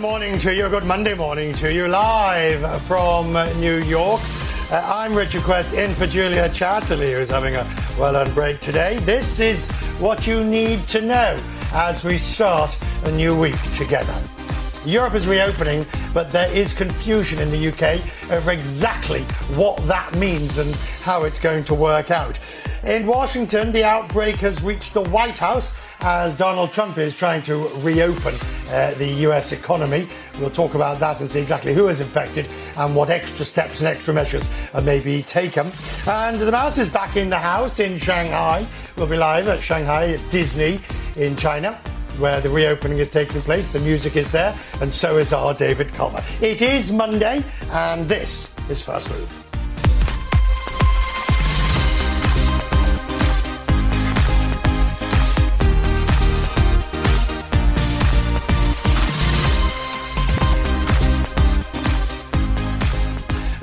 good morning to you. Good Monday morning to you, live from New York. Uh, I'm Richard Quest in for Julia Chatterley, who's having a well earned break today. This is what you need to know as we start a new week together. Europe is reopening, but there is confusion in the UK over exactly what that means and how it's going to work out. In Washington, the outbreak has reached the White House as Donald Trump is trying to reopen uh, the US economy. We'll talk about that and see exactly who is infected and what extra steps and extra measures are maybe taken. And the mouse is back in the house in Shanghai. We'll be live at Shanghai at Disney in China. Where the reopening is taking place, the music is there, and so is our David Culver. It is Monday, and this is First Move.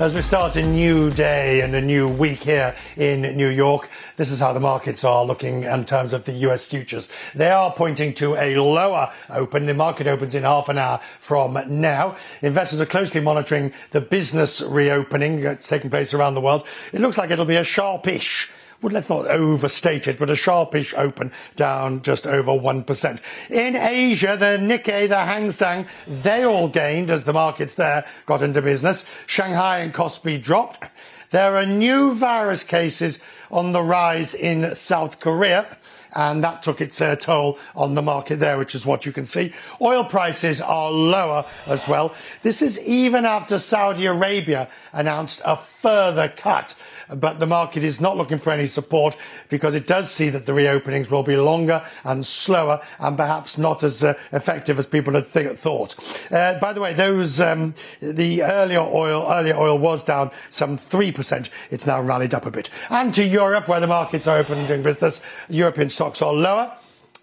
As we start a new day and a new week here in New York, this is how the markets are looking in terms of the US futures. They are pointing to a lower open. The market opens in half an hour from now. Investors are closely monitoring the business reopening that's taking place around the world. It looks like it'll be a sharpish well, let's not overstate it, but a sharpish open down just over 1%. In Asia, the Nikkei, the Hang Seng, they all gained as the markets there got into business. Shanghai and Kospi dropped. There are new virus cases on the rise in South Korea and that took its uh, toll on the market there, which is what you can see. Oil prices are lower as well. This is even after Saudi Arabia announced a further cut but the market is not looking for any support because it does see that the reopenings will be longer and slower and perhaps not as uh, effective as people had th- thought. Uh, by the way, those um, the earlier oil earlier oil was down some three percent. It's now rallied up a bit. And to Europe, where the markets are open and doing business, European stocks are lower.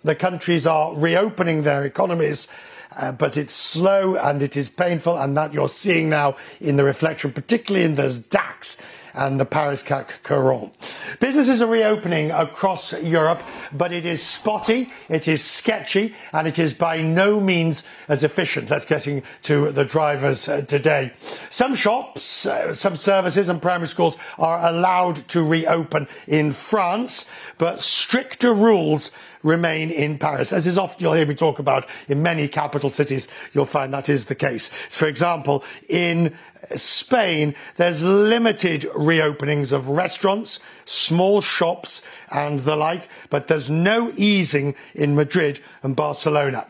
The countries are reopening their economies. Uh, but it's slow and it is painful, and that you're seeing now in the reflection, particularly in the DAX and the Paris CAC Quarante. Businesses are reopening across Europe, but it is spotty, it is sketchy, and it is by no means as efficient. Let's get to the drivers uh, today. Some shops, uh, some services, and primary schools are allowed to reopen in France, but stricter rules remain in Paris. As is often you'll hear me talk about in many capital cities, you'll find that is the case. For example, in Spain, there's limited reopenings of restaurants, small shops, and the like, but there's no easing in Madrid and Barcelona.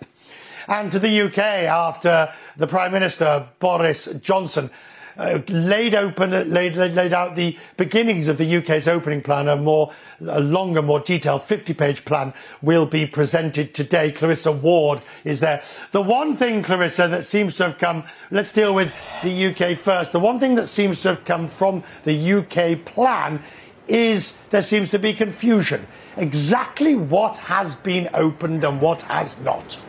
And to the UK, after the Prime Minister Boris Johnson uh, laid open, laid, laid out the beginnings of the UK's opening plan. A more, a longer, more detailed 50-page plan will be presented today. Clarissa Ward is there. The one thing, Clarissa, that seems to have come. Let's deal with the UK first. The one thing that seems to have come from the UK plan is there seems to be confusion. Exactly what has been opened and what has not.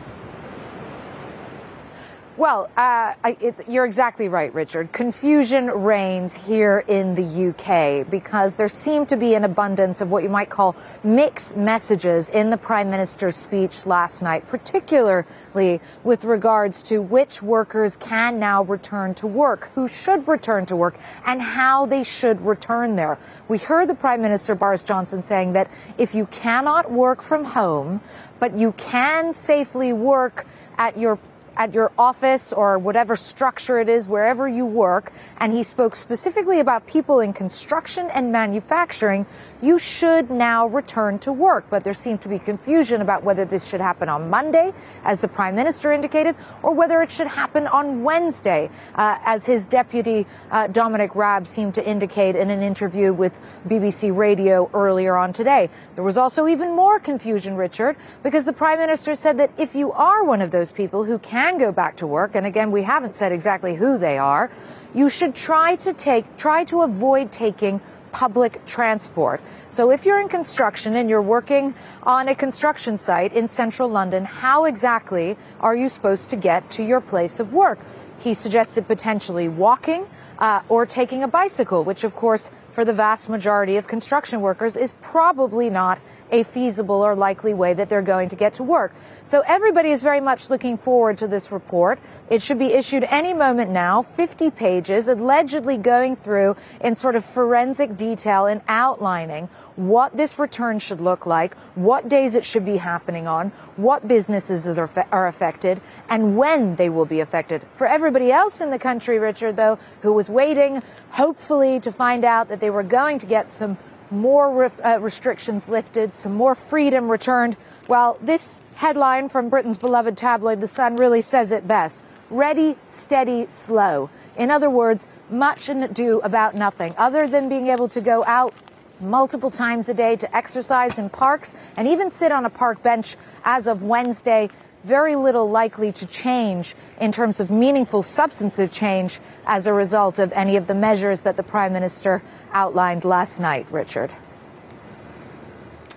Well, uh, I, it, you're exactly right, Richard. Confusion reigns here in the UK because there seemed to be an abundance of what you might call mixed messages in the Prime Minister's speech last night, particularly with regards to which workers can now return to work, who should return to work, and how they should return there. We heard the Prime Minister, Boris Johnson, saying that if you cannot work from home, but you can safely work at your at your office or whatever structure it is, wherever you work. And he spoke specifically about people in construction and manufacturing you should now return to work. But there seemed to be confusion about whether this should happen on Monday, as the prime minister indicated, or whether it should happen on Wednesday, uh, as his deputy uh, Dominic Raab seemed to indicate in an interview with BBC Radio earlier on today. There was also even more confusion, Richard, because the prime minister said that if you are one of those people who can go back to work, and again, we haven't said exactly who they are, you should try to take, try to avoid taking public transport. So if you're in construction and you're working on a construction site in central London, how exactly are you supposed to get to your place of work? He suggested potentially walking uh, or taking a bicycle, which of course for the vast majority of construction workers is probably not a feasible or likely way that they're going to get to work. So everybody is very much looking forward to this report. It should be issued any moment now, 50 pages, allegedly going through in sort of forensic detail and outlining what this return should look like, what days it should be happening on, what businesses are, are affected, and when they will be affected. For everybody else in the country, Richard, though, who was waiting, hopefully, to find out that they were going to get some more re- uh, restrictions lifted, some more freedom returned. Well, this headline from Britain's beloved tabloid, The Sun, really says it best. Ready, steady, slow. In other words, much and ado about nothing, other than being able to go out multiple times a day to exercise in parks and even sit on a park bench as of Wednesday. Very little likely to change in terms of meaningful substantive change as a result of any of the measures that the Prime Minister outlined last night, Richard.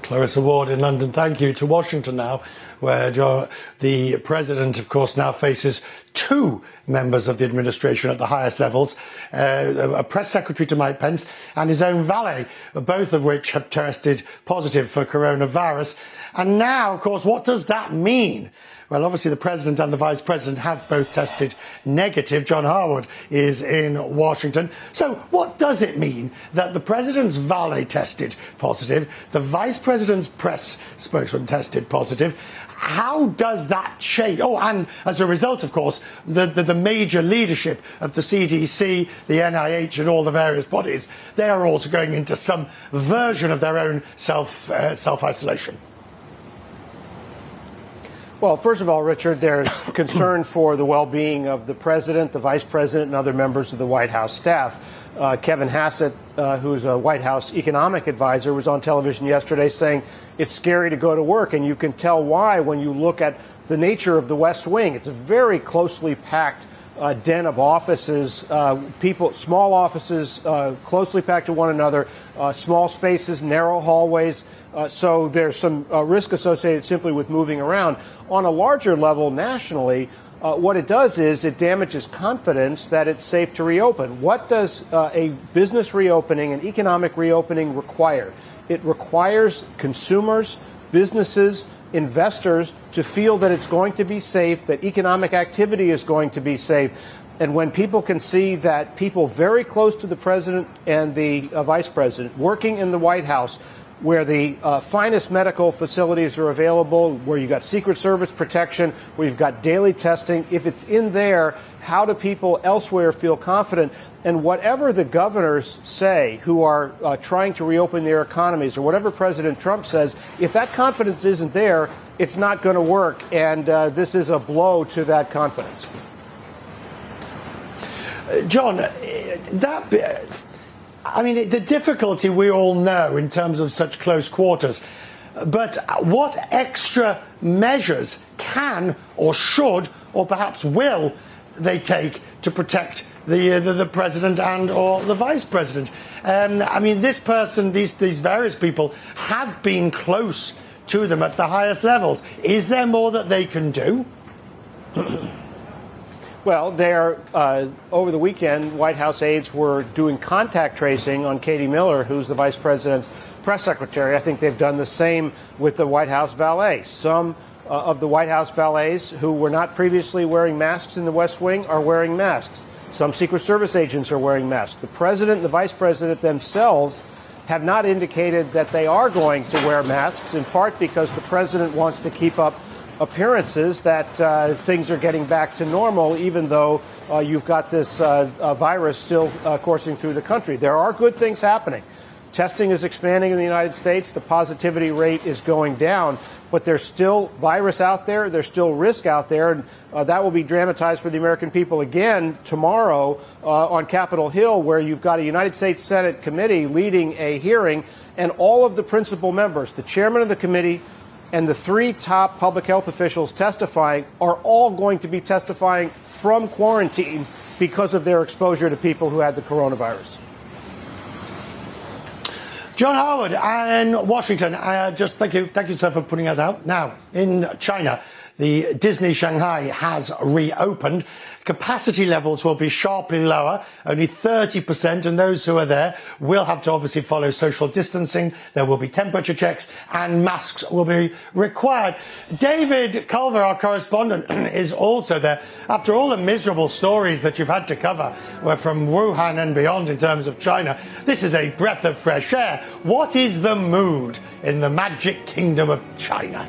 Clarissa Ward in London, thank you. To Washington now, where the president, of course, now faces two members of the administration at the highest levels uh, a press secretary to Mike Pence and his own valet, both of which have tested positive for coronavirus. And now, of course, what does that mean? Well, obviously, the president and the vice president have both tested negative. John Harwood is in Washington. So, what does it mean that the president's valet tested positive, the vice president's press spokesman tested positive? How does that change? Oh, and as a result, of course, the, the, the, major leadership of the CDC, the NIH, and all the various bodies, they are also going into some version of their own self uh, self isolation. Well, first of all, Richard, there's concern for the well being of the president, the vice president, and other members of the White House staff. Uh, Kevin Hassett, uh, who's a White House economic advisor, was on television yesterday saying it's scary to go to work, and you can tell why when you look at the nature of the West Wing. It's a very closely packed uh, den of offices, uh, people, small offices, uh, closely packed to one another, uh, small spaces, narrow hallways. Uh, so there's some uh, risk associated simply with moving around. On a larger level, nationally, uh, what it does is it damages confidence that it's safe to reopen. What does uh, a business reopening, an economic reopening require? It requires consumers, businesses, investors to feel that it's going to be safe, that economic activity is going to be safe. And when people can see that people very close to the president and the uh, vice president working in the White House where the uh, finest medical facilities are available, where you've got Secret Service protection, where you've got daily testing. If it's in there, how do people elsewhere feel confident? And whatever the governors say who are uh, trying to reopen their economies, or whatever President Trump says, if that confidence isn't there, it's not going to work. And uh, this is a blow to that confidence. John, that I mean, the difficulty we all know in terms of such close quarters. But what extra measures can or should or perhaps will they take to protect the, uh, the, the, president and or the vice president? Um, I mean, this person, these, these various people have been close to them at the highest levels. Is there more that they can do? Well, there uh, over the weekend, White House aides were doing contact tracing on Katie Miller, who's the vice president's press secretary. I think they've done the same with the White House valet. Some uh, of the White House valets who were not previously wearing masks in the West Wing are wearing masks. Some Secret Service agents are wearing masks. The president and the vice president themselves have not indicated that they are going to wear masks, in part because the president wants to keep up appearances that uh, things are getting back to normal, even though uh, you've got this uh, uh virus still uh, coursing through the country. There are good things happening. Testing is expanding in the United States. The positivity rate is going down, but there's still virus out there. There's still risk out there, and uh, that will be dramatized for the American people again tomorrow uh, on Capitol Hill, where you've got a United States Senate committee leading a hearing, and all of the principal members, the chairman of the committee, and the three top public health officials testifying are all going to be testifying from quarantine because of their exposure to people who had the coronavirus. John Harwood in Washington. Uh, just thank you, thank you, sir, for putting that out. Now, in China, the Disney Shanghai has reopened. Capacity levels will be sharply lower, only 30%, and those who are there will have to obviously follow social distancing. There will be temperature checks and masks will be required. David Culver, our correspondent, is also there. After all the miserable stories that you've had to cover were from Wuhan and beyond in terms of China, this is a breath of fresh air. What is the mood in the magic kingdom of China?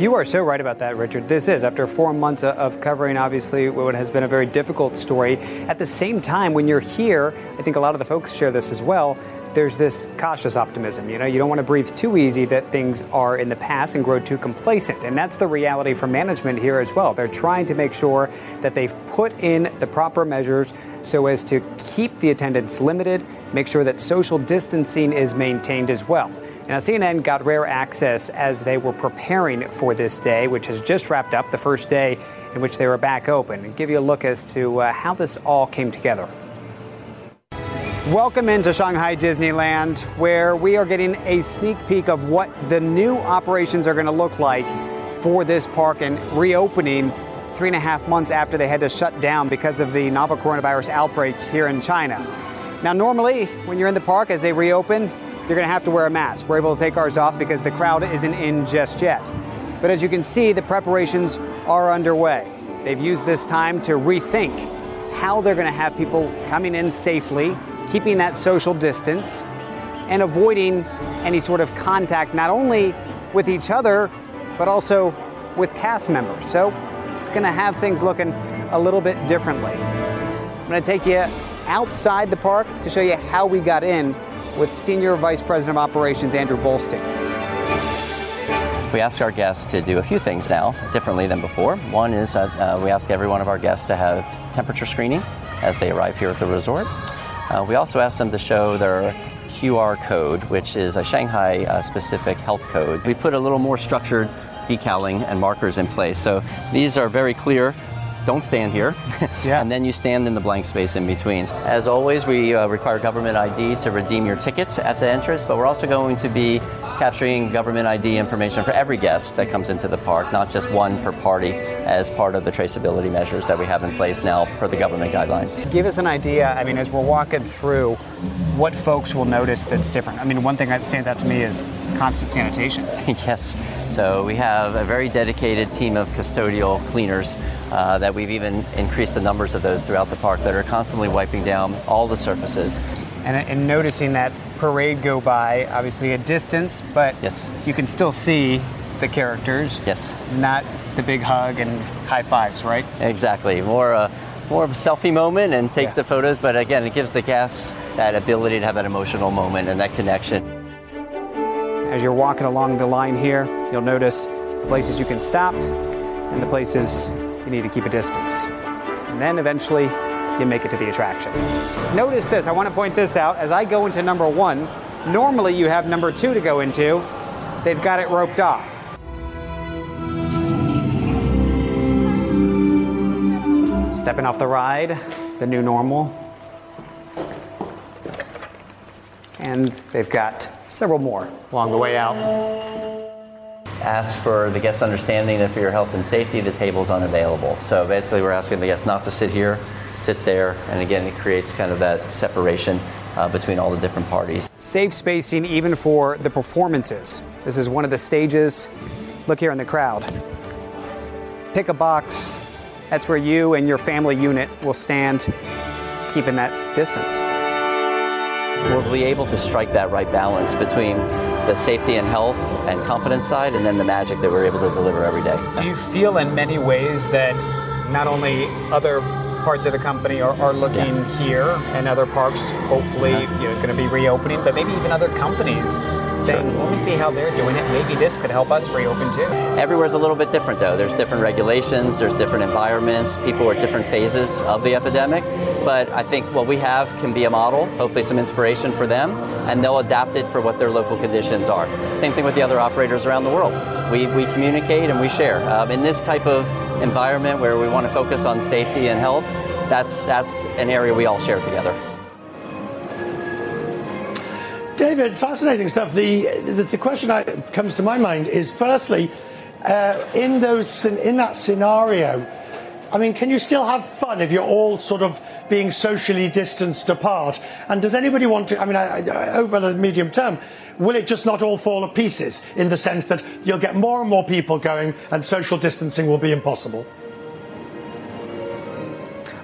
You are so right about that, Richard. This is, after four months of covering, obviously, what has been a very difficult story. At the same time, when you're here, I think a lot of the folks share this as well. There's this cautious optimism. You know, you don't want to breathe too easy that things are in the past and grow too complacent. And that's the reality for management here as well. They're trying to make sure that they've put in the proper measures so as to keep the attendance limited, make sure that social distancing is maintained as well. Now, CNN got rare access as they were preparing for this day, which has just wrapped up, the first day in which they were back open, and give you a look as to uh, how this all came together. Welcome into Shanghai Disneyland, where we are getting a sneak peek of what the new operations are going to look like for this park and reopening three and a half months after they had to shut down because of the novel coronavirus outbreak here in China. Now, normally, when you're in the park as they reopen, you're going to have to wear a mask. We're able to take ours off because the crowd isn't in just yet. But as you can see, the preparations are underway. They've used this time to rethink how they're going to have people coming in safely, keeping that social distance, and avoiding any sort of contact, not only with each other, but also with cast members. So it's going to have things looking a little bit differently. I'm going to take you outside the park to show you how we got in with Senior Vice President of Operations Andrew Bolstein. We ask our guests to do a few things now differently than before. One is uh, uh, we ask every one of our guests to have temperature screening as they arrive here at the resort. Uh, we also ask them to show their QR code, which is a Shanghai uh, specific health code. We put a little more structured decaling and markers in place. So these are very clear don't stand here. yeah. and then you stand in the blank space in between. As always, we uh, require government ID to redeem your tickets at the entrance, but we're also going to be capturing government ID information for every guest that comes into the park, not just one per party, as part of the traceability measures that we have in place now per the government guidelines. Give us an idea, I mean, as we're walking through, what folks will notice that's different. I mean, one thing that stands out to me is constant sanitation. yes. So we have a very dedicated team of custodial cleaners uh, that we've even increased the numbers of those throughout the park that are constantly wiping down all the surfaces. And, and noticing that parade go by, obviously a distance, but yes. you can still see the characters. Yes. Not the big hug and high fives, right? Exactly. More uh, more of a selfie moment and take yeah. the photos, but again, it gives the guests that ability to have that emotional moment and that connection. As you're walking along the line here, you'll notice places you can stop and the places you need to keep a distance. And then eventually you make it to the attraction. Notice this, I want to point this out. As I go into number one, normally you have number two to go into. They've got it roped off. Stepping off the ride, the new normal. And they've got several more along the way out. Ask for the guest's understanding that for your health and safety, the table is unavailable. So basically, we're asking the guests not to sit here, sit there, and again, it creates kind of that separation uh, between all the different parties. Safe spacing even for the performances. This is one of the stages. Look here in the crowd. Pick a box, that's where you and your family unit will stand, keeping that distance. We'll be able to strike that right balance between the safety and health and confidence side and then the magic that we're able to deliver every day. Do you feel in many ways that not only other parts of the company are, are looking yeah. here, and other parks hopefully uh-huh. you know, going to be reopening, but maybe even other companies sure. let me see how they're doing it. Maybe this could help us reopen too. Everywhere's a little bit different though. There's different regulations, there's different environments, people are at different phases of the epidemic. But I think what we have can be a model, hopefully some inspiration for them, and they'll adapt it for what their local conditions are. Same thing with the other operators around the world. We, we communicate and we share. Um, in this type of environment where we want to focus on safety and health, that's, that's an area we all share together. David, fascinating stuff. The, the, the question that comes to my mind is firstly, uh, in, those, in that scenario, I mean, can you still have fun if you're all sort of being socially distanced apart? And does anybody want to, I mean, I, I, over the medium term, will it just not all fall to pieces in the sense that you'll get more and more people going and social distancing will be impossible?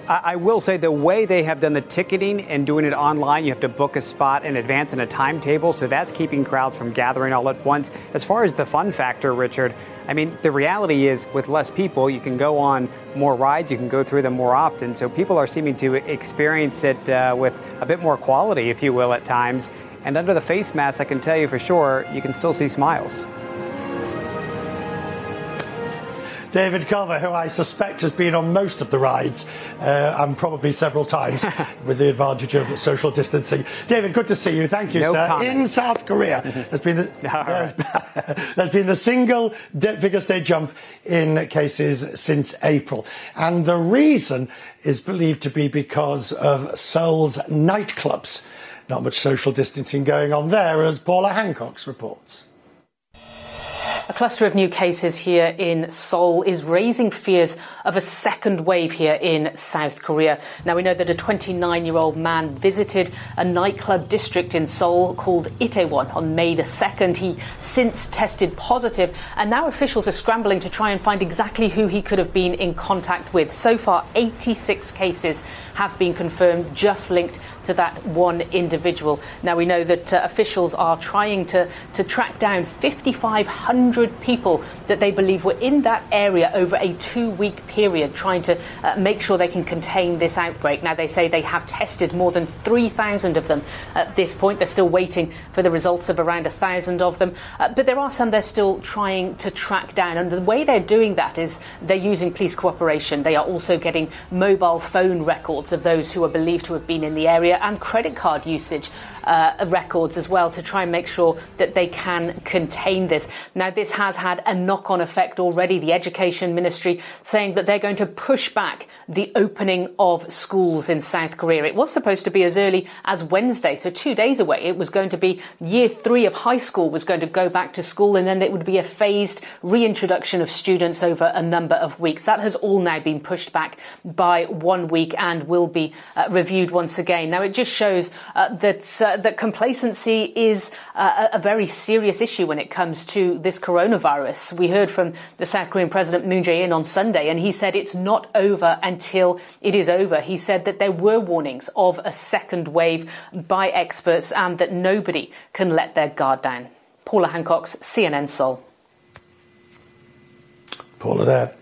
I will say the way they have done the ticketing and doing it online, you have to book a spot in advance and a timetable, so that's keeping crowds from gathering all at once. As far as the fun factor, Richard, I mean, the reality is with less people, you can go on more rides, you can go through them more often. So people are seeming to experience it uh, with a bit more quality, if you will, at times. And under the face mask, I can tell you for sure, you can still see smiles. David Culver, who I suspect has been on most of the rides, uh, and probably several times, with the advantage of social distancing. David, good to see you. Thank you, no sir. Comment. In South Korea, there's been the, there's, there's been the single biggest day jump in cases since April, and the reason is believed to be because of Seoul's nightclubs. Not much social distancing going on there, as Paula Hancocks reports. A cluster of new cases here in Seoul is raising fears of a second wave here in South Korea. Now, we know that a 29 year old man visited a nightclub district in Seoul called Itaewon on May the 2nd. He since tested positive, and now officials are scrambling to try and find exactly who he could have been in contact with. So far, 86 cases have been confirmed just linked to that one individual. Now, we know that uh, officials are trying to, to track down 5,500 people that they believe were in that area over a two week period, trying to uh, make sure they can contain this outbreak. Now, they say they have tested more than 3,000 of them at this point. They're still waiting for the results of around 1,000 of them. Uh, but there are some they're still trying to track down. And the way they're doing that is they're using police cooperation. They are also getting mobile phone records of those who are believed to have been in the area and credit card usage uh, records as well to try and make sure that they can contain this. Now, this has had a knock on effect already. The Education Ministry saying that they're going to push back the opening of schools in South Korea. It was supposed to be as early as Wednesday, so two days away. It was going to be year three of high school was going to go back to school, and then it would be a phased reintroduction of students over a number of weeks. That has all now been pushed back by one week and will be uh, reviewed once again. Now, it just shows uh, that that complacency is uh, a very serious issue when it comes to this coronavirus. We heard from the South Korean President Moon Jae-in on Sunday, and he said it's not over until it is over. He said that there were warnings of a second wave by experts and that nobody can let their guard down. Paula Hancocks, CNN Seoul. Paula there.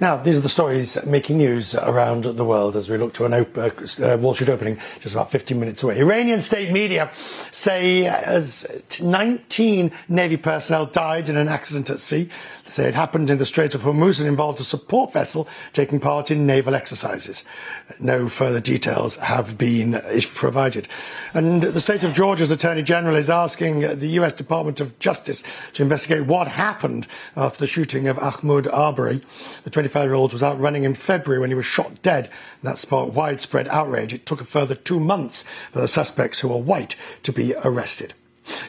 Now, these are the stories making news around the world as we look to an op- uh, Wall Street opening just about 15 minutes away. Iranian state media say as 19 Navy personnel died in an accident at sea. They say it happened in the Strait of Hormuz and involved a support vessel taking part in naval exercises. No further details have been provided. And the state of Georgia's Attorney General is asking the US Department of Justice to investigate what happened after the shooting of Ahmaud Arbery. The 25 year old was out running in February when he was shot dead. That sparked widespread outrage. It took a further two months for the suspects who were white to be arrested.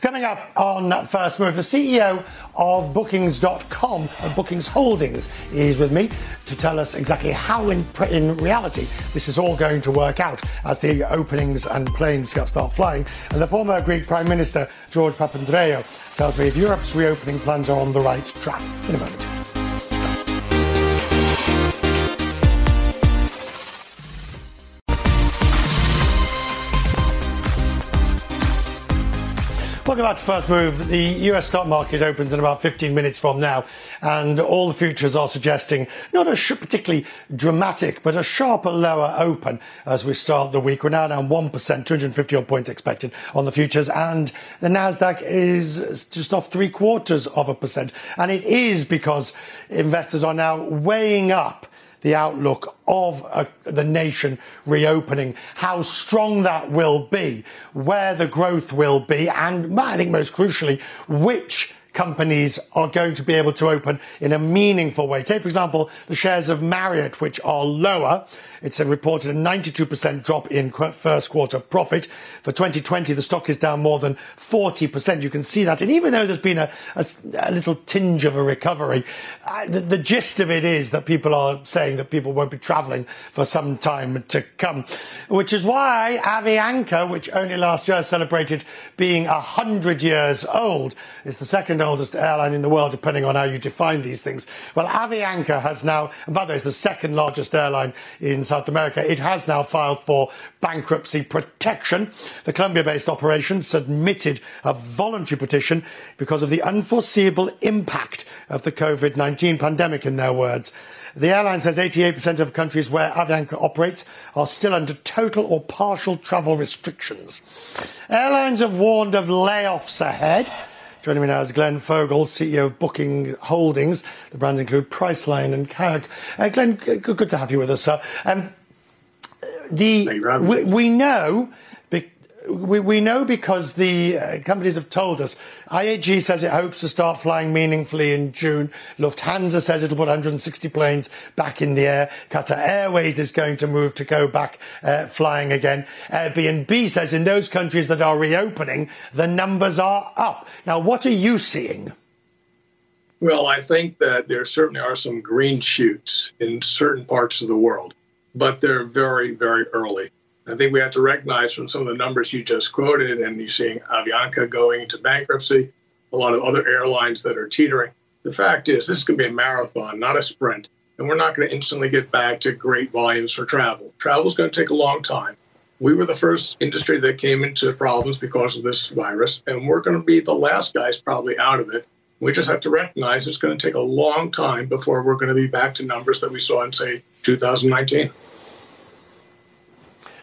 Coming up on First Move, the CEO of Bookings.com, of uh, Bookings Holdings, is with me to tell us exactly how, in, in reality, this is all going to work out as the openings and planes start flying. And the former Greek Prime Minister, George Papandreou, tells me if Europe's reopening plans are on the right track. In a moment. Back to First Move. The US stock market opens in about 15 minutes from now, and all the futures are suggesting not a sh- particularly dramatic, but a sharper lower open as we start the week. We're now down 1%, 250 odd points expected on the futures, and the NASDAQ is just off three quarters of a percent. And it is because investors are now weighing up the outlook of uh, the nation reopening, how strong that will be, where the growth will be, and I think most crucially, which companies are going to be able to open in a meaningful way. Take, for example, the shares of Marriott, which are lower. It's a reported a 92% drop in first quarter profit. For 2020, the stock is down more than 40%. You can see that. And even though there's been a, a, a little tinge of a recovery, uh, the, the gist of it is that people are saying that people won't be traveling for some time to come, which is why Avianca, which only last year celebrated being 100 years old, is the second oldest airline in the world, depending on how you define these things. Well, Avianca has now, and by the way, it's the second largest airline in South America. It has now filed for bankruptcy protection. The Colombia based operation submitted a voluntary petition because of the unforeseeable impact of the COVID 19 pandemic, in their words. The airline says 88% of countries where Avianca operates are still under total or partial travel restrictions. Airlines have warned of layoffs ahead. Joining me now is Glenn Fogel, CEO of Booking Holdings. The brands include Priceline and Kayak. Uh, Glenn, good, good, to have you with us, sir. Um, the, we, we, know we, we know because the uh, companies have told us. IAG says it hopes to start flying meaningfully in June. Lufthansa says it'll put 160 planes back in the air. Qatar Airways is going to move to go back uh, flying again. Airbnb says in those countries that are reopening, the numbers are up. Now, what are you seeing? Well, I think that there certainly are some green shoots in certain parts of the world, but they're very, very early. I think we have to recognize from some of the numbers you just quoted, and you're seeing Avianca going into bankruptcy, a lot of other airlines that are teetering. The fact is, this is going to be a marathon, not a sprint. And we're not going to instantly get back to great volumes for travel. Travel is going to take a long time. We were the first industry that came into problems because of this virus, and we're going to be the last guys probably out of it. We just have to recognize it's going to take a long time before we're going to be back to numbers that we saw in, say, 2019.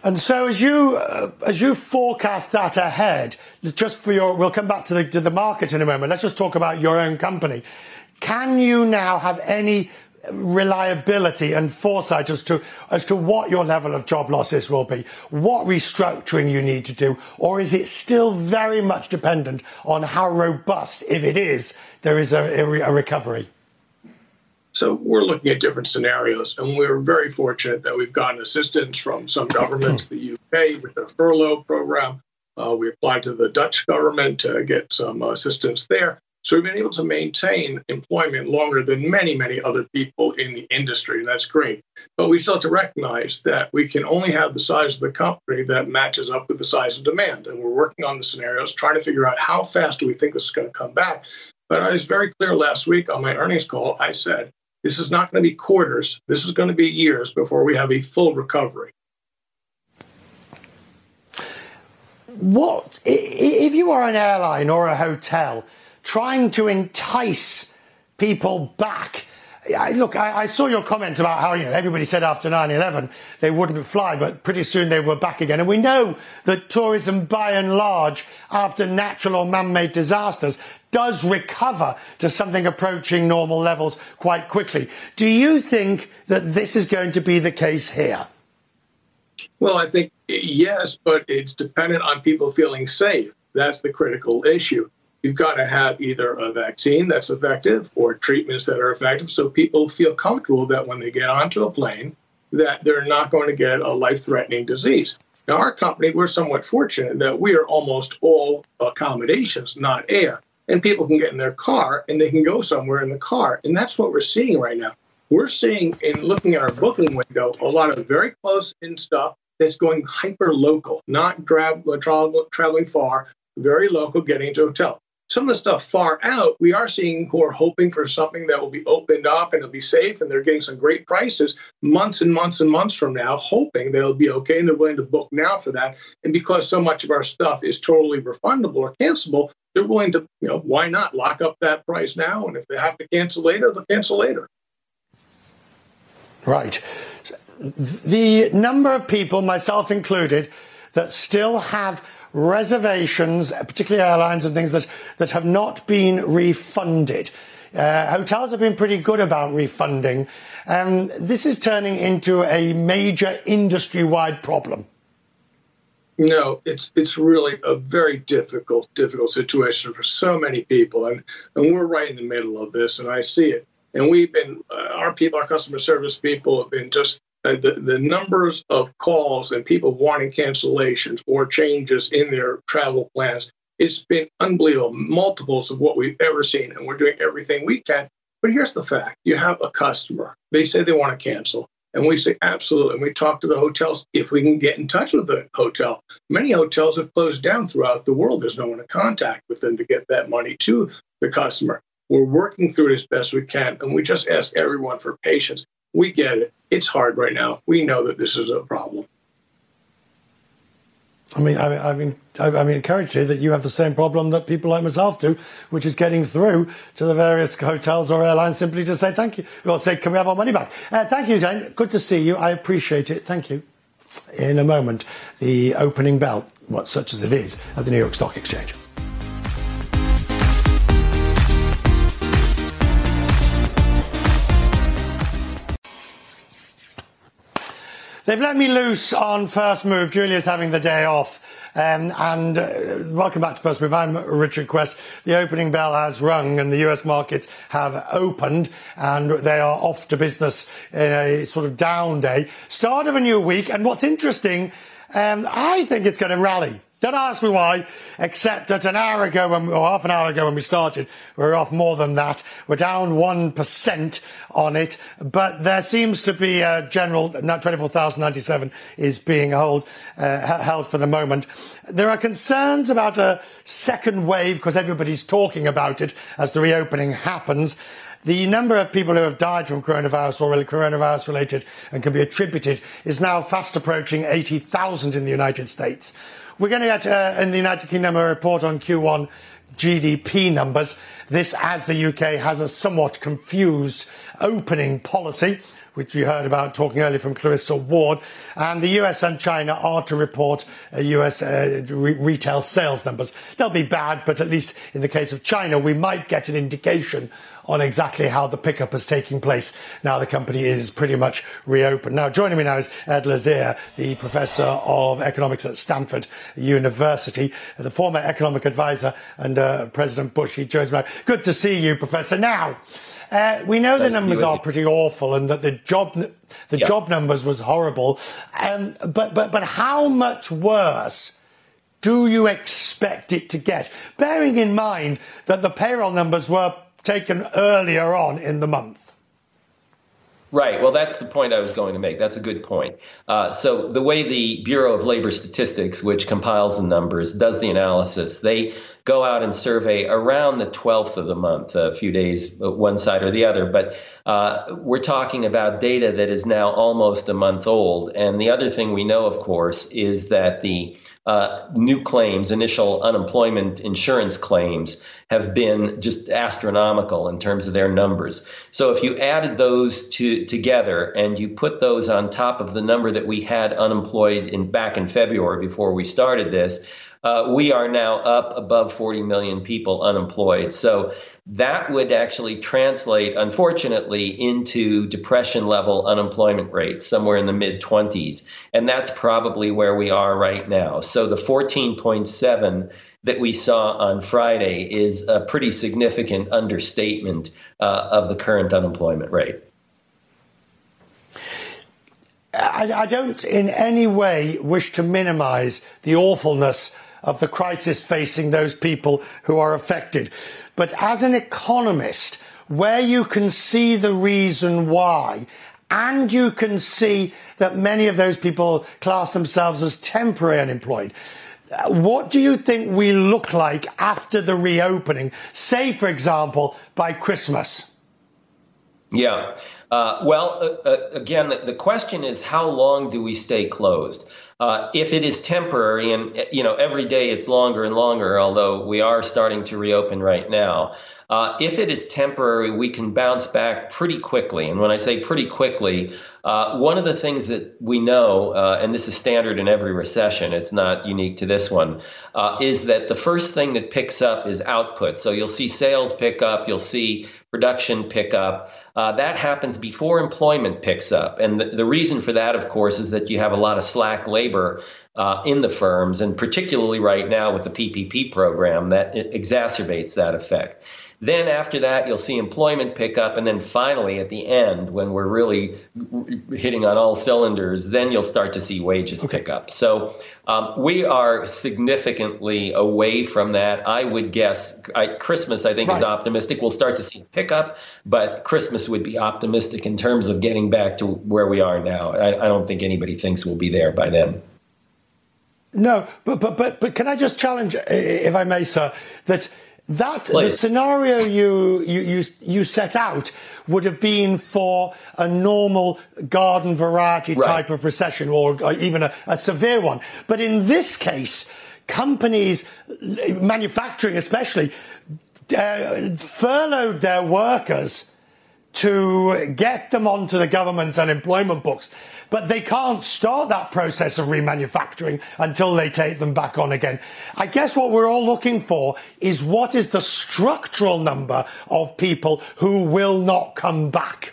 And so, as you uh, as you forecast that ahead, just for your, we'll come back to the to the market in a moment. Let's just talk about your own company. Can you now have any reliability and foresight as to as to what your level of job losses will be, what restructuring you need to do, or is it still very much dependent on how robust, if it is, there is a, a recovery? So we're looking at different scenarios, and we're very fortunate that we've gotten assistance from some governments, the UK with the furlough program. Uh, we applied to the Dutch government to get some assistance there. So we've been able to maintain employment longer than many, many other people in the industry, and that's great. But we still have to recognize that we can only have the size of the company that matches up with the size of demand. And we're working on the scenarios, trying to figure out how fast do we think this is going to come back. But I was very clear last week on my earnings call. I said, this is not going to be quarters. This is going to be years before we have a full recovery. What if you are an airline or a hotel trying to entice people back? I, look, I, I, saw your comments about how you know everybody said after 9/11 they wouldn't fly, but pretty soon they were back again. And we know that tourism, by and large, after natural or man-made disasters, does recover to something approaching normal levels quite quickly. Do you think that this is going to be the case here? Well, I think yes, but it's dependent on people feeling safe. That's the critical issue. You've got to have either a vaccine that's effective or treatments that are effective so people feel comfortable that when they get onto a plane that they're not going to get a life-threatening disease. Now, our company, we're somewhat fortunate that we are almost all accommodations, not air and people can get in their car and they can go somewhere in the car. And that's what we're seeing right now. We're seeing in looking at our booking window a lot of very close in stuff that's going hyper local, not tra- travel, traveling far, very local, getting to a hotel. Some of the stuff far out, we are seeing who are hoping for something that will be opened up and it'll be safe, and they're getting some great prices months and months and months from now, hoping that it'll be okay, and they're willing to book now for that. And because so much of our stuff is totally refundable or cancelable, they're willing to, you know, why not lock up that price now? And if they have to cancel later, they'll cancel later. Right. The number of people, myself included, that still have reservations, particularly airlines and things that, that have not been refunded. Uh, hotels have been pretty good about refunding. Um, this is turning into a major industry wide problem. No, it's it's really a very difficult, difficult situation for so many people, and and we're right in the middle of this, and I see it. And we've been, uh, our people, our customer service people, have been just Uh, the, the numbers of calls and people wanting cancellations or changes in their travel plans. It's been unbelievable, multiples of what we've ever seen. And we're doing everything we can. But here's the fact you have a customer, they say they want to cancel. And we say, absolutely. And we talk to the hotels if we can get in touch with the hotel. Many hotels have closed down throughout the world. There's no one to contact with them to get that money to the customer. We're working through it as best we can. And we just ask everyone for patience. We get it. It's hard right now. We know that this is a problem. I mean, I, I mean, I, I mean, encourage you that you have the same problem that people like myself do, which is getting through to the various hotels or airlines simply to say thank you. Well, say, can we have our money back? Uh, thank you, Jane. Good to see you. I appreciate it. Thank you. In a moment, the opening bell, what such as it is, at the New York Stock Exchange. They've let me loose on First Move. Julia's having the day off. Um, and uh, welcome back to First Move. I'm Richard Quest. The opening bell has rung and the US markets have opened and they are off to business in a sort of down day. Start of a new week. And what's interesting, um, I think it's going to rally. Don't ask me why, except that an hour ago, when, or half an hour ago when we started, we were off more than that. We're down 1% on it, but there seems to be a general, 24,097 is being held, uh, held for the moment. There are concerns about a second wave because everybody's talking about it as the reopening happens. The number of people who have died from coronavirus or coronavirus related and can be attributed is now fast approaching 80,000 in the United States. We're going to get uh, in the United Kingdom a report on Q1 GDP numbers. This, as the UK has a somewhat confused opening policy, which we heard about talking earlier from Clarissa Ward. And the US and China are to report uh, US uh, re- retail sales numbers. They'll be bad, but at least in the case of China, we might get an indication on exactly how the pickup is taking place now the company is pretty much reopened. Now, joining me now is Ed Lazear, the professor of economics at Stanford University, the former economic advisor under President Bush. He joins me. Good to see you, Professor. Now, uh, we know nice the numbers are pretty awful and that the job the yep. job numbers was horrible. Um, but but but how much worse? Do you expect it to get? Bearing in mind that the payroll numbers were taken earlier on in the month. Right. Well, that's the point I was going to make. That's a good point. Uh, so, the way the Bureau of Labor Statistics, which compiles the numbers, does the analysis, they go out and survey around the 12th of the month, a few days uh, one side or the other. But uh, we're talking about data that is now almost a month old. And the other thing we know, of course, is that the uh, new claims, initial unemployment insurance claims, have been just astronomical in terms of their numbers. So if you added those two together and you put those on top of the number that we had unemployed in back in February before we started this, uh, we are now up above 40 million people unemployed. So that would actually translate, unfortunately, into depression level unemployment rates somewhere in the mid 20s. And that's probably where we are right now. So the 14.7 that we saw on Friday is a pretty significant understatement uh, of the current unemployment rate. I, I don't in any way wish to minimize the awfulness of the crisis facing those people who are affected. But as an economist, where you can see the reason why, and you can see that many of those people class themselves as temporary unemployed, what do you think we look like after the reopening? Say, for example, by Christmas. Yeah. Uh, well, uh, uh, again, the, the, question is how long do we stay closed? Uh, if it is temporary, and you know every day it's longer and longer, although we are starting to reopen right now. Uh, if it is temporary, we can bounce back pretty quickly. And when I say pretty quickly, uh, one of the things that we know, uh, and this is standard in every recession, it's not unique to this one, uh, is that the first thing that picks up is output. So you'll see sales pick up, you'll see production pick up. Uh, that happens before employment picks up. And the, the, reason for that, of course, is that you have a lot of slack labor uh, in the firms, and particularly right now with the PPP program, that exacerbates that effect. Then after that, you'll see employment pick up. And then finally, at the end, when we're really hitting on all cylinders, then you'll start to see wages okay. pick up. So um, we are significantly away from that. I would guess I, Christmas, I think, right. is optimistic. We'll start to see pickup, but Christmas would be optimistic in terms of getting back to where we are now. I, I don't think anybody thinks we'll be there by then. No, but but but but can I just challenge, if I may, sir, that that Please. the scenario you, you you you set out would have been for a normal garden variety right. type of recession, or, or even a, a severe one. But in this case, companies, manufacturing especially, uh, furloughed their workers to get them onto the government's unemployment books but they can't start that process of remanufacturing until they take them back on again. I guess what we're all looking for is what is the structural number of people who will not come back.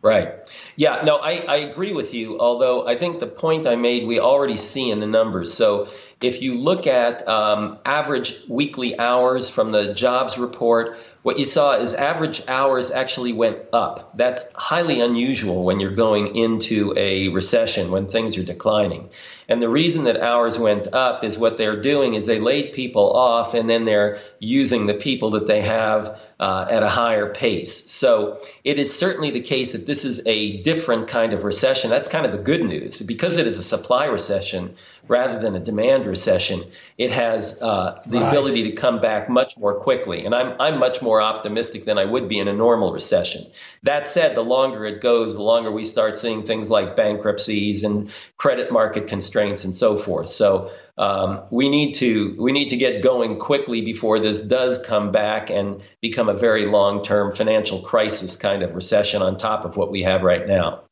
Right. Yeah, no, I, I agree with you, although I think the point I made we already see in the numbers. So if you look at um, average weekly hours from the jobs report, what you saw is average hours actually went up. That's highly unusual when you're going into a recession, when things are declining. And the reason that hours went up is what they're doing is they laid people off and then they're using the people that they have uh, at a higher pace. So it is certainly the case that this is a different kind of recession. That's kind of the good news. Because it is a supply recession rather than a demand recession, it has uh, the right. ability to come back much more quickly. And I'm, I'm much more optimistic than I would be in a normal recession. That said, the longer it goes, the longer we start seeing things like bankruptcies and credit market constraints and so forth. So um, we need to we need to get going quickly before this does come back and become a very long term financial crisis kind of recession on top of what we have right now.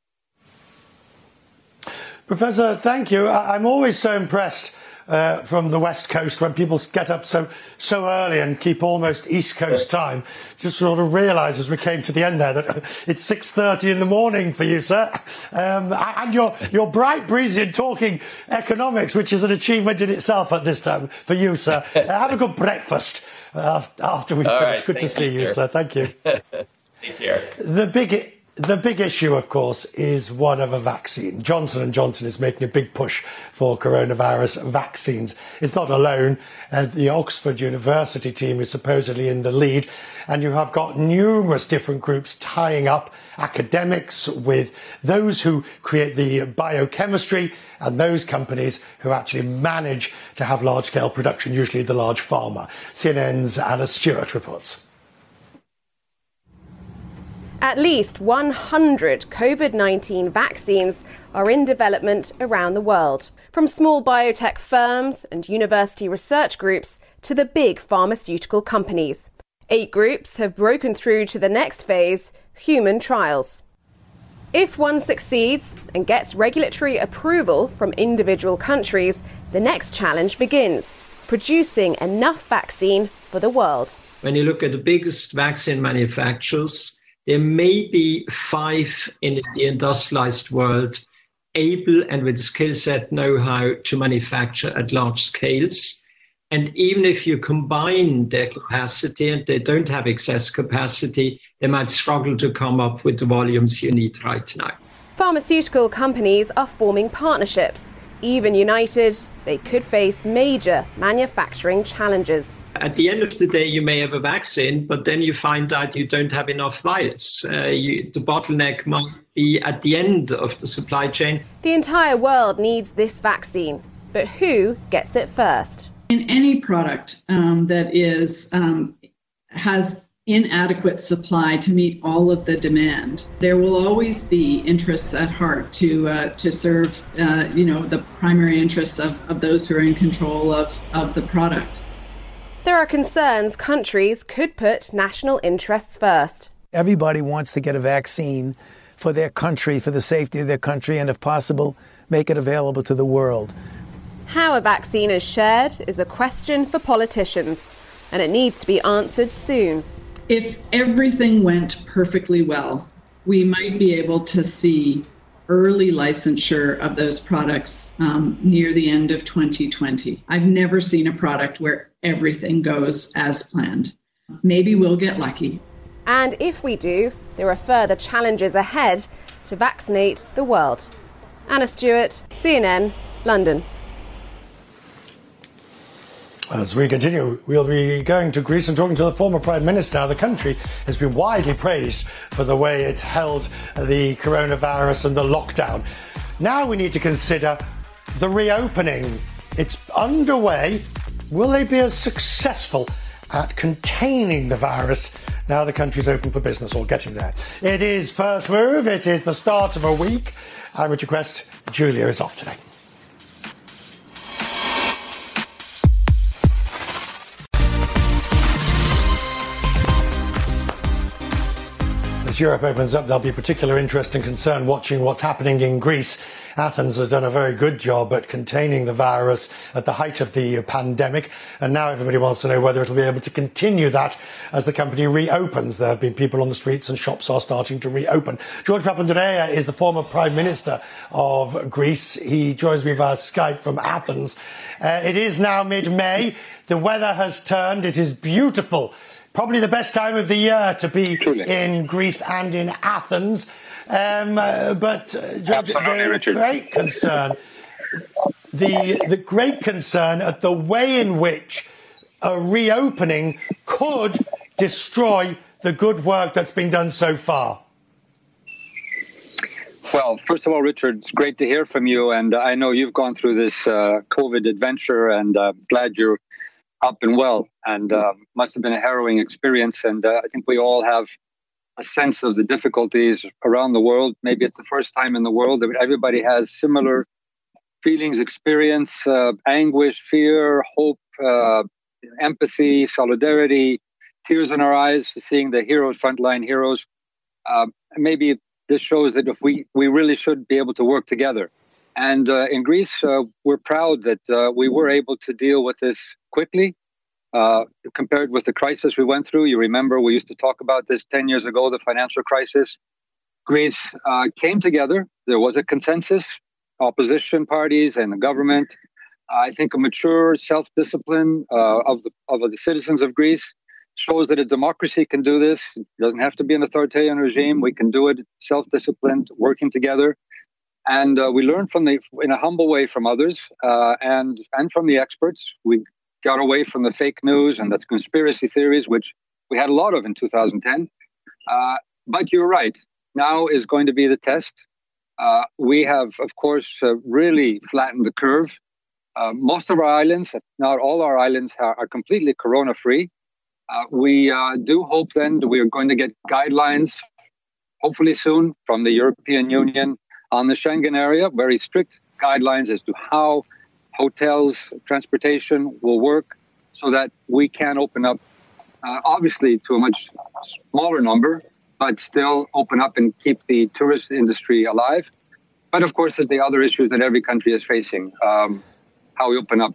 Professor, thank you. I'm always so impressed uh, from the west coast when people get up so so early and keep almost east coast time. Just sort of realise as we came to the end there that it's six thirty in the morning for you, sir. Um, and you're you're bright breezy and talking economics, which is an achievement in itself at this time for you, sir. Uh, have a good breakfast uh, after we finish. Right, good to see you, sir. sir. Thank you. Take care. The big the big issue, of course, is one of a vaccine. Johnson Johnson is making a big push for coronavirus vaccines. It's not alone. Uh, the Oxford University team is supposedly in the lead, and you have got numerous different groups tying up academics with those who create the biochemistry and those companies who actually manage to have large-scale production, usually the large pharma. CNN's Anna Stewart reports. At least 100 COVID 19 vaccines are in development around the world, from small biotech firms and university research groups to the big pharmaceutical companies. Eight groups have broken through to the next phase human trials. If one succeeds and gets regulatory approval from individual countries, the next challenge begins producing enough vaccine for the world. When you look at the biggest vaccine manufacturers, there may be five in the industrialized world able and with skill set know how to manufacture at large scales. And even if you combine their capacity and they don't have excess capacity, they might struggle to come up with the volumes you need right now. Pharmaceutical companies are forming partnerships. Even united, they could face major manufacturing challenges. At the end of the day, you may have a vaccine, but then you find out you don't have enough vials. Uh, you, the bottleneck might be at the end of the supply chain. The entire world needs this vaccine. but who gets it first? In any product um, that is um, has inadequate supply to meet all of the demand. There will always be interests at heart to uh, to serve, uh, you know, the primary interests of, of those who are in control of, of the product. There are concerns countries could put national interests first. Everybody wants to get a vaccine for their country, for the safety of their country, and if possible, make it available to the world. How a vaccine is shared is a question for politicians, and it needs to be answered soon. If everything went perfectly well, we might be able to see early licensure of those products um, near the end of 2020. I've never seen a product where everything goes as planned. Maybe we'll get lucky. And if we do, there are further challenges ahead to vaccinate the world. Anna Stewart, CNN, London. As we continue, we'll be going to Greece and talking to the former Prime Minister. The country has been widely praised for the way it's held the coronavirus and the lockdown. Now we need to consider the reopening. It's underway. Will they be as successful at containing the virus now the country's open for business or getting there? It is First Move. It is the start of a week. I'm Richard Quest. Julia is off today. As Europe opens up, there'll be particular interest and concern watching what's happening in Greece. Athens has done a very good job at containing the virus at the height of the pandemic, and now everybody wants to know whether it'll be able to continue that as the company reopens. There have been people on the streets and shops are starting to reopen. George Papandreou is the former Prime Minister of Greece. He joins me via Skype from Athens. Uh, it is now mid-May. The weather has turned. It is beautiful probably the best time of the year to be Truly. in Greece and in Athens. Um, uh, but uh, George, the great concern, the the great concern at the way in which a reopening could destroy the good work that's been done so far. Well, first of all, Richard, it's great to hear from you, and I know you've gone through this uh, COVID adventure, and uh, glad you're up and well, and uh, must have been a harrowing experience. And uh, I think we all have a sense of the difficulties around the world. Maybe it's the first time in the world that everybody has similar feelings, experience, uh, anguish, fear, hope, uh, empathy, solidarity, tears in our eyes, for seeing the heroes, frontline heroes. Uh, maybe this shows that if we we really should be able to work together. And uh, in Greece, uh, we're proud that uh, we were able to deal with this quickly. Uh, compared with the crisis we went through, you remember we used to talk about this 10 years ago, the financial crisis. Greece uh, came together. There was a consensus, opposition parties and the government. I think a mature self discipline uh, of, the, of the citizens of Greece shows that a democracy can do this. It doesn't have to be an authoritarian regime. We can do it self disciplined, working together and uh, we learned from the in a humble way from others uh, and and from the experts. We got away from the fake news and the conspiracy theories, which we had a lot of in 2010. Uh, but you're right. Now is going to be the test. Uh, we have, of course, uh, really flattened the curve. Uh, most of our islands, not all our islands, are, are completely corona free. we do hope then that we are going to get guidelines, hopefully soon, from the European Union on the Schengen area, very strict guidelines as to how hotels, transportation will work so that we can open up, uh, obviously, to a much smaller number, but still open up and keep the tourist industry alive. But of course, there's the other issues that every country is facing um, how we open up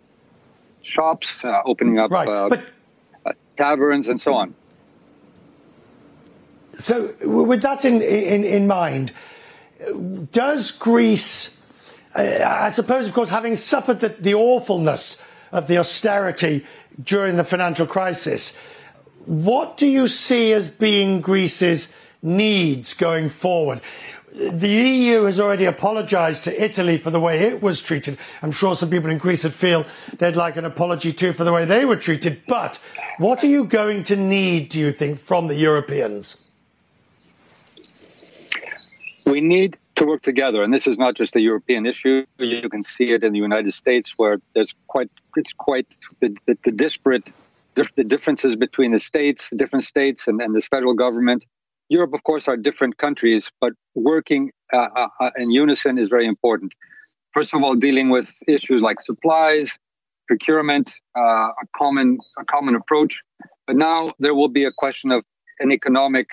shops, uh, opening up right. uh, but- uh, taverns, and so on. So, with that in, in, in mind, does Greece, uh, I suppose, of course, having suffered the, the awfulness of the austerity during the financial crisis, what do you see as being Greece's needs going forward? The EU has already apologised to Italy for the way it was treated. I'm sure some people in Greece would feel they'd like an apology too for the way they were treated. But what are you going to need, do you think, from the Europeans? We need to work together. And this is not just a European issue. You can see it in the United States, where there's quite it's quite the, the, the disparate the differences between the states, the different states, and, and this federal government. Europe, of course, are different countries, but working uh, uh, uh, in unison is very important. First of all, dealing with issues like supplies, procurement, uh, a common a common approach. But now there will be a question of an economic,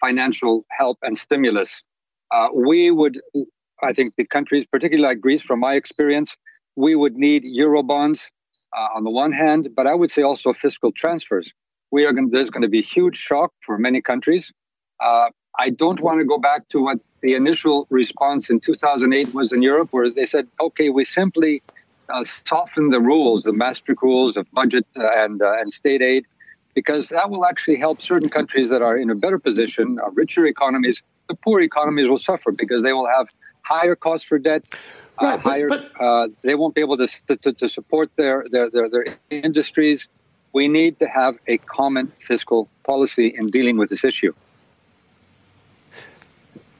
financial help and stimulus. Uh, we would, I think, the countries, particularly like Greece, from my experience, we would need euro bonds uh, on the one hand, but I would say also fiscal transfers. We are going. There's going to be huge shock for many countries. Uh, I don't want to go back to what the initial response in 2008 was in Europe, where they said, "Okay, we simply uh, soften the rules, the Maastricht rules of budget uh, and uh, and state aid, because that will actually help certain countries that are in a better position, uh, richer economies. The poor economies will suffer because they will have higher costs for debt, uh, right, higher. But, uh, they won't be able to, to, to support their, their, their, their industries. We need to have a common fiscal policy in dealing with this issue.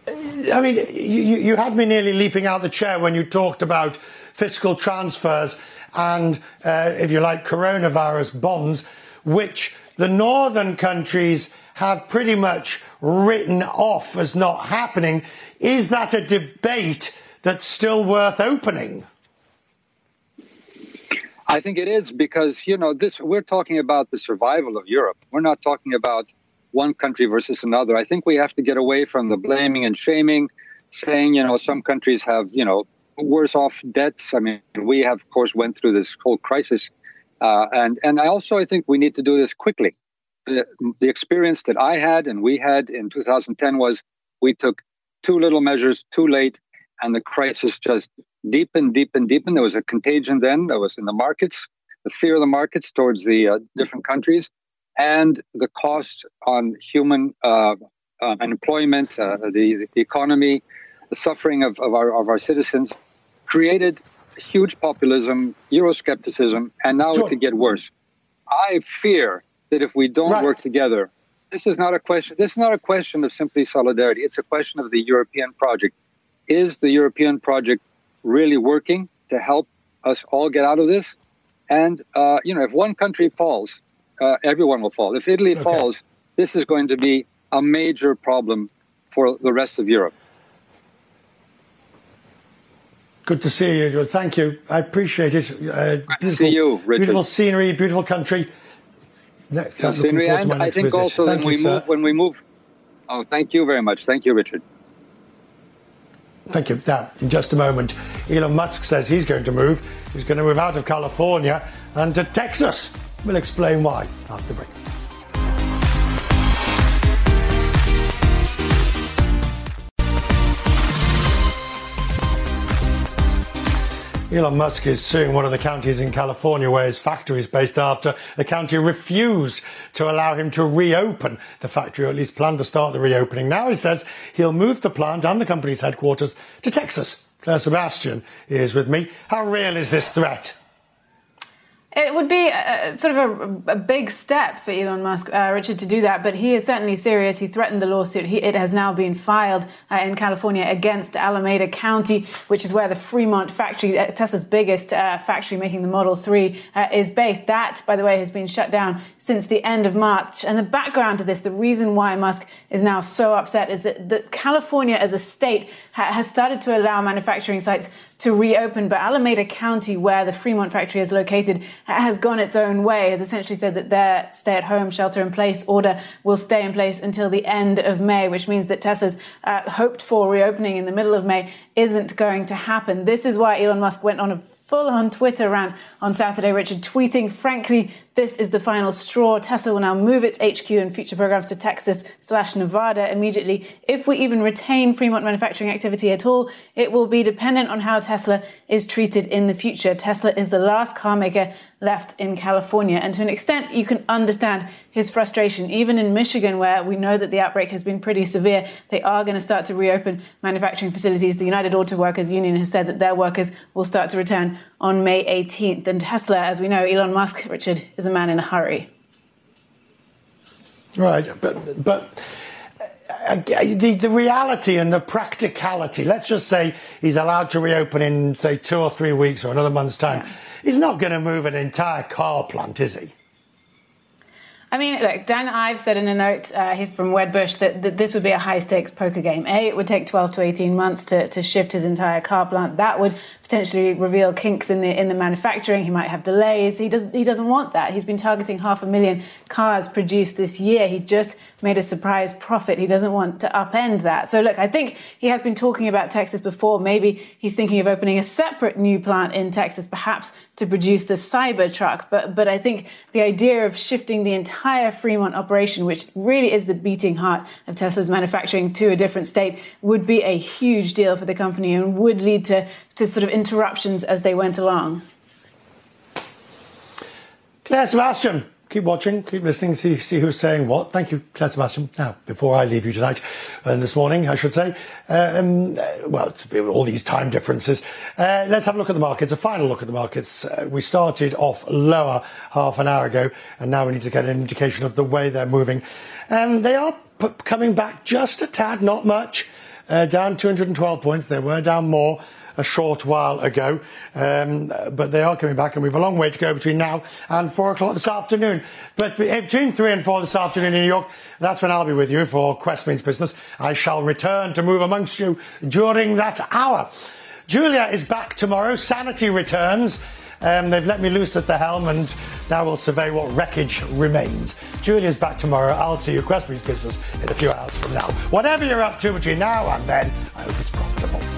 I mean, you, you had me nearly leaping out the chair when you talked about fiscal transfers and, uh, if you like, coronavirus bonds, which the northern countries have pretty much written off as not happening. Is that a debate that's still worth opening? I think it is because you know this. We're talking about the survival of Europe. We're not talking about one country versus another. I think we have to get away from the blaming and shaming, saying you know some countries have you know worse off debts. I mean, we have of course went through this whole crisis, uh, and and I also I think we need to do this quickly. The, the experience that I had and we had in 2010 was we took too little measures too late and the crisis just deepened, deepened, deepened. There was a contagion then that was in the markets, the fear of the markets towards the uh, different countries, and the cost on human uh, uh, employment, uh, the, the economy, the suffering of, of, our, of our citizens created huge populism, Euroscepticism, and now sure. it could get worse. I fear that if we don't right. work together, this is not a question. This is not a question of simply solidarity. It's a question of the European project is the European project really working to help us all get out of this? And, uh, you know, if one country falls, uh, everyone will fall. If Italy okay. falls, this is going to be a major problem for the rest of Europe. Good to see you, George. Thank you. I appreciate it. Uh, Good to see you, Richard. Beautiful scenery, beautiful country. Next, scenery, and I think visit. also when we move, when we move. Oh, thank you very much. Thank you, Richard. Thank you. Now, in just a moment, Elon Musk says he's going to move. He's going to move out of California and to Texas. We'll explain why after the break. Elon Musk is suing one of the counties in California where his factory is based after the county refused to allow him to reopen the factory, or at least plan to start the reopening. Now he says he'll move the plant and the company's headquarters to Texas. Claire Sebastian is with me. How real is this threat? It would be a, sort of a, a, big step for Elon Musk, uh, Richard, to do that, but he is certainly serious. He threatened the lawsuit. He, it has now been filed uh, in California against Alameda County, which is where the Fremont factory, uh, Tesla's biggest uh, factory making the Model 3, uh, is based. That, by the way, has been shut down since the end of March. And the background to this, the reason why Musk is now so upset is that, that California as a state ha- has started to allow manufacturing sites to reopen, but Alameda County, where the Fremont factory is located, has gone its own way, has essentially said that their stay at home, shelter in place order will stay in place until the end of May, which means that Tesla's uh, hoped for reopening in the middle of May isn't going to happen. This is why Elon Musk went on a full on Twitter rant on Saturday, Richard, tweeting, frankly, this is the final straw. Tesla will now move its HQ and future programs to Texas slash Nevada immediately. If we even retain Fremont manufacturing activity at all, it will be dependent on how Tesla is treated in the future. Tesla is the last car maker left in California. And to an extent, you can understand his frustration. Even in Michigan, where we know that the outbreak has been pretty severe, they are going to start to reopen manufacturing facilities. The United Auto Workers Union has said that their workers will start to return on May 18th. And Tesla, as we know, Elon Musk, Richard, is a man in a hurry. Right, but but uh, uh, the, the reality and the practicality, let's just say he's allowed to reopen in, say, two or three weeks or another month's time. Yeah. He's not going to move an entire car plant, is he? I mean, look, Dan Ives said in a note, uh, he's from Wedbush, that, that this would be a high stakes poker game. A, it would take 12 to 18 months to, to shift his entire car plant. That would potentially reveal kinks in the in the manufacturing. He might have delays. He doesn't he doesn't want that. He's been targeting half a million cars produced this year. He just made a surprise profit. He doesn't want to upend that. So look, I think he has been talking about Texas before. Maybe he's thinking of opening a separate new plant in Texas, perhaps to produce the Cybertruck. But but I think the idea of shifting the entire Fremont operation, which really is the beating heart of Tesla's manufacturing, to a different state, would be a huge deal for the company and would lead to to sort of interruptions as they went along. Claire Sebastian, keep watching, keep listening, see, see who's saying what. Thank you, Claire Sebastian. Now, before I leave you tonight, and uh, this morning, I should say, uh, um, well, all these time differences, uh, let's have a look at the markets, a final look at the markets. Uh, we started off lower half an hour ago, and now we need to get an indication of the way they're moving. Um, they are p- coming back just a tad, not much. Uh, down 212 points. They were down more a short while ago. Um, but they are coming back, and we've a long way to go between now and four o'clock this afternoon. But between three and four this afternoon in New York, that's when I'll be with you for Quest Means Business. I shall return to move amongst you during that hour. Julia is back tomorrow. Sanity returns. Um, they've let me loose at the helm and now we'll survey what wreckage remains. Julia's back tomorrow. I'll see you Quest Means Business in a few hours from now. Whatever you're up to between now and then, I hope it's profitable.